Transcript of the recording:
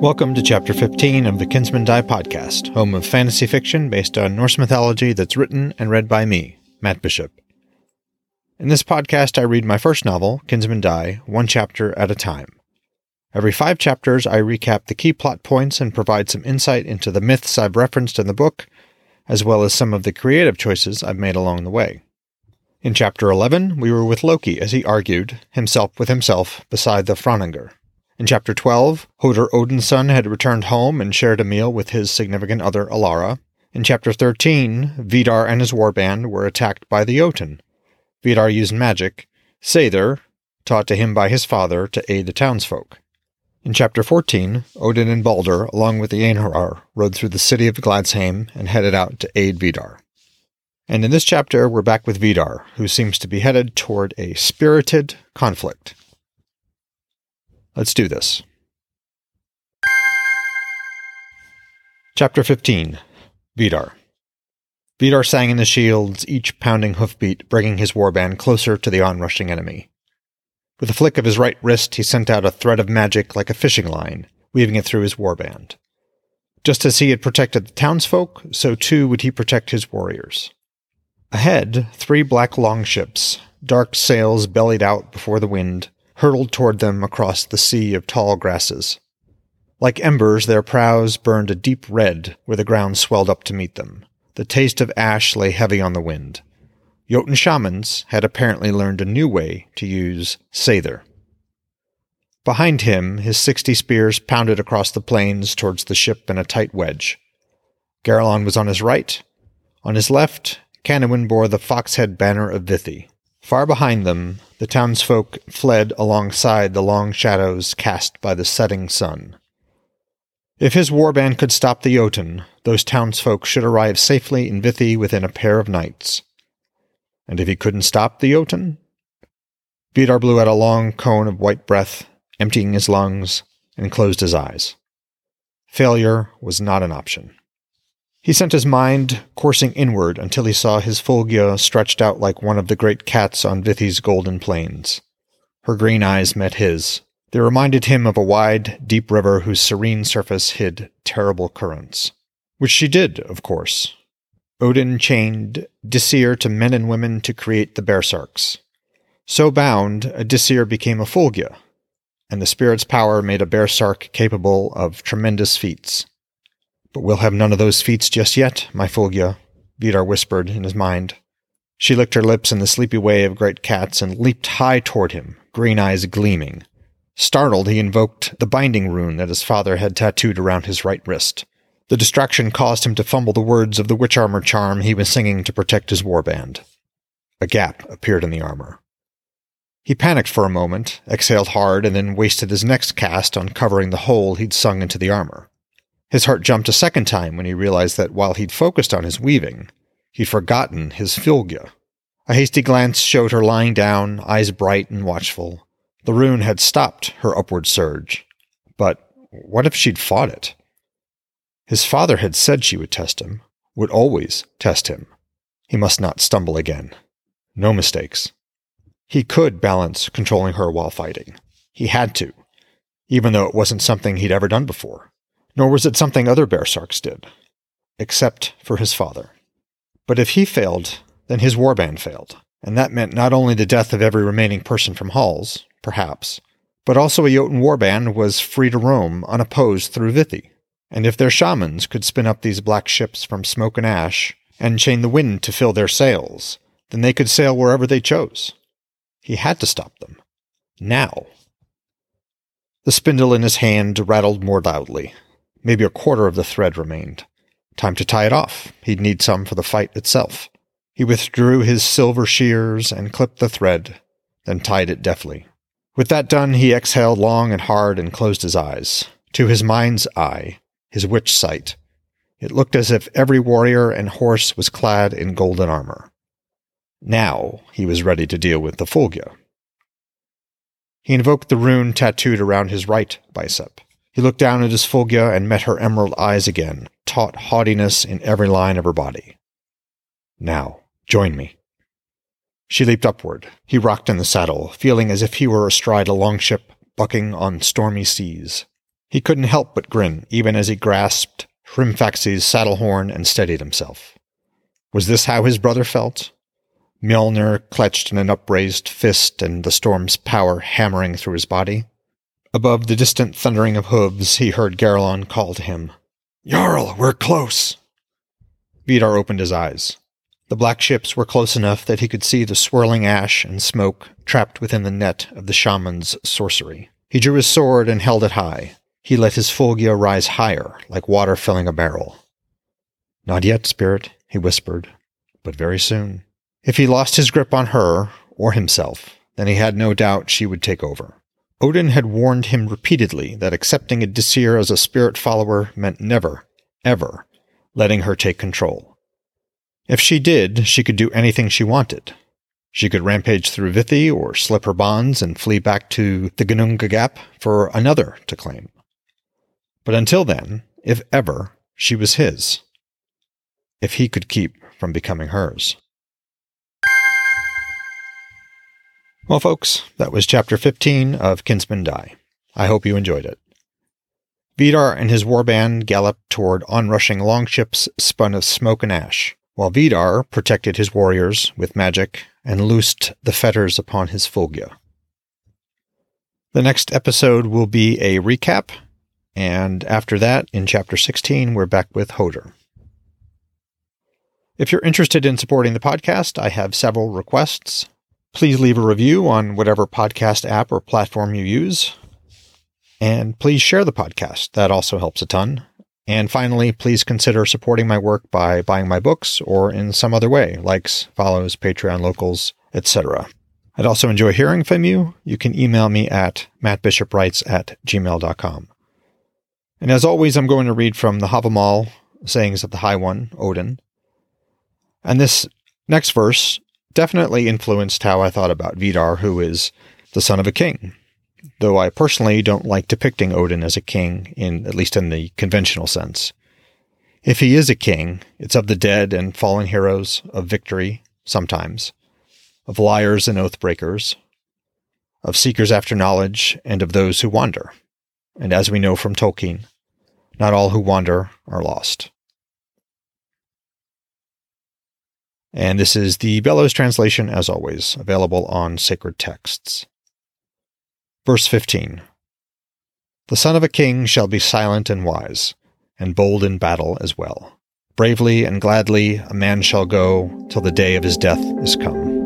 Welcome to Chapter 15 of the Kinsmen Die podcast, home of fantasy fiction based on Norse mythology that's written and read by me, Matt Bishop. In this podcast, I read my first novel, Kinsmen Die, one chapter at a time. Every five chapters, I recap the key plot points and provide some insight into the myths I've referenced in the book, as well as some of the creative choices I've made along the way. In chapter 11, we were with Loki as he argued, himself with himself, beside the Franangr. In chapter 12, Hoder Odin's son had returned home and shared a meal with his significant other Alara. In chapter 13, Vidar and his warband were attacked by the Jotun. Vidar used magic, Seidr, taught to him by his father, to aid the townsfolk. In chapter 14, Odin and Balder, along with the Einherjar, rode through the city of Gladsheim and headed out to aid Vidar. And in this chapter, we're back with Vidar, who seems to be headed toward a spirited conflict. Let's do this. Chapter 15 Vidar. Vidar sang in the shields, each pounding hoofbeat bringing his warband closer to the onrushing enemy. With a flick of his right wrist, he sent out a thread of magic like a fishing line, weaving it through his warband. Just as he had protected the townsfolk, so too would he protect his warriors. Ahead, three black longships, dark sails bellied out before the wind, hurtled toward them across the sea of tall grasses. Like embers, their prows burned a deep red where the ground swelled up to meet them. The taste of ash lay heavy on the wind. Jotun shamans had apparently learned a new way to use Seidr. Behind him, his sixty spears pounded across the plains towards the ship in a tight wedge. Garalon was on his right. On his left, Canewin bore the foxhead banner of Vithi. Far behind them, the townsfolk fled alongside the long shadows cast by the setting sun. If his warband could stop the Jotun, those townsfolk should arrive safely in Vithi within a pair of nights. And if he couldn't stop the Jotun? Vidar blew out a long cone of white breath, emptying his lungs, and closed his eyes. Failure was not an option. He sent his mind coursing inward until he saw his Fylgja stretched out like one of the great cats on Vithi's golden plains. Her green eyes met his. They reminded him of a wide, deep river whose serene surface hid terrible currents. Which she did, of course. Odin chained Disir to men and women to create the Bersarks. So bound, a Disir became a Fylgja, and the spirit's power made a Bersark capable of tremendous feats. But we'll have none of those feats just yet, my Fylgja, Vidar whispered in his mind. She licked her lips in the sleepy way of great cats and leaped high toward him, green eyes gleaming. Startled, he invoked the binding rune that his father had tattooed around his right wrist. The distraction caused him to fumble the words of the witch armor charm he was singing to protect his warband. A gap appeared in the armor. He panicked for a moment, exhaled hard, and then wasted his next cast on covering the hole he'd sung into the armor. His heart jumped a second time when he realized that while he'd focused on his weaving, he'd forgotten his Fylgja. A hasty glance showed her lying down, eyes bright and watchful. The rune had stopped her upward surge. But what if she'd fought it? His father had said she would test him, would always test him. He must not stumble again. No mistakes. He could balance controlling her while fighting. He had to, even though it wasn't something he'd ever done before nor was it something other Bersarks did, except for his father. But if he failed, then his warband failed, and that meant not only the death of every remaining person from Halls, perhaps, but also a Jotun warband was free to roam unopposed through Vithi. And if their shamans could spin up these black ships from smoke and ash, and chain the wind to fill their sails, then they could sail wherever they chose. He had to stop them. Now. The spindle in his hand rattled more loudly, Maybe a quarter of the thread remained. Time to tie it off. He'd need some for the fight itself. He withdrew his silver shears and clipped the thread, then tied it deftly. With that done, he exhaled long and hard and closed his eyes. To his mind's eye, his witch sight, it looked as if every warrior and horse was clad in golden armor. Now he was ready to deal with the Fylgja. He invoked the rune tattooed around his right bicep. He looked down at his Fylgja and met her emerald eyes again, taut haughtiness in every line of her body. Now, join me. She leaped upward. He rocked in the saddle, feeling as if he were astride a longship bucking on stormy seas. He couldn't help but grin, even as he grasped Hrimfaxi's saddle horn and steadied himself. Was this how his brother felt? Mjolnir clutched in an upraised fist and the storm's power hammering through his body. Above the distant thundering of hooves, he heard Garlon call to him. Jarl, we're close. Vidar opened his eyes. The black ships were close enough that he could see the swirling ash and smoke trapped within the net of the shaman's sorcery. He drew his sword and held it high. He let his Fylgja rise higher, like water filling a barrel. Not yet, spirit, he whispered, but very soon. If he lost his grip on her, or himself, then he had no doubt she would take over. Odin had warned him repeatedly that accepting a Disir as a spirit follower meant never, ever, letting her take control. If she did, she could do anything she wanted. She could rampage through Vithi or slip her bonds and flee back to the Ginnunga Gap for another to claim. But until then, if ever, she was his. If he could keep from becoming hers. Well, folks, that was chapter 15 of Kinsmen Die. I hope you enjoyed it. Vidar and his warband galloped toward onrushing longships spun of smoke and ash, while Vidar protected his warriors with magic and loosed the fetters upon his Fylgja. The next episode will be a recap, and after that, in chapter 16, we're back with Hoder. If you're interested in supporting the podcast, I have several requests. Please leave a review on whatever podcast app or platform you use. And please share the podcast. That also helps a ton. And finally, please consider supporting my work by buying my books or in some other way, likes, follows, Patreon locals, etc. I'd also enjoy hearing from you. You can email me at mattbishopwrites at gmail.com. And as always, I'm going to read from the Havamal, Sayings of the High One, Odin. And this next verse definitely influenced how I thought about Vidar, who is the son of a king though I personally don't like depicting Odin as a king, in at least in the conventional sense. If he is a king, it's of the dead and fallen heroes, of victory, sometimes, of liars and oath breakers, of seekers after knowledge, and of those who wander. And as we know from Tolkien, not all who wander are lost. And this is the Bellows translation, as always, available on Sacred Texts. Verse 15 The son of a king shall be silent and wise, and bold in battle as well. Bravely and gladly a man shall go till the day of his death is come.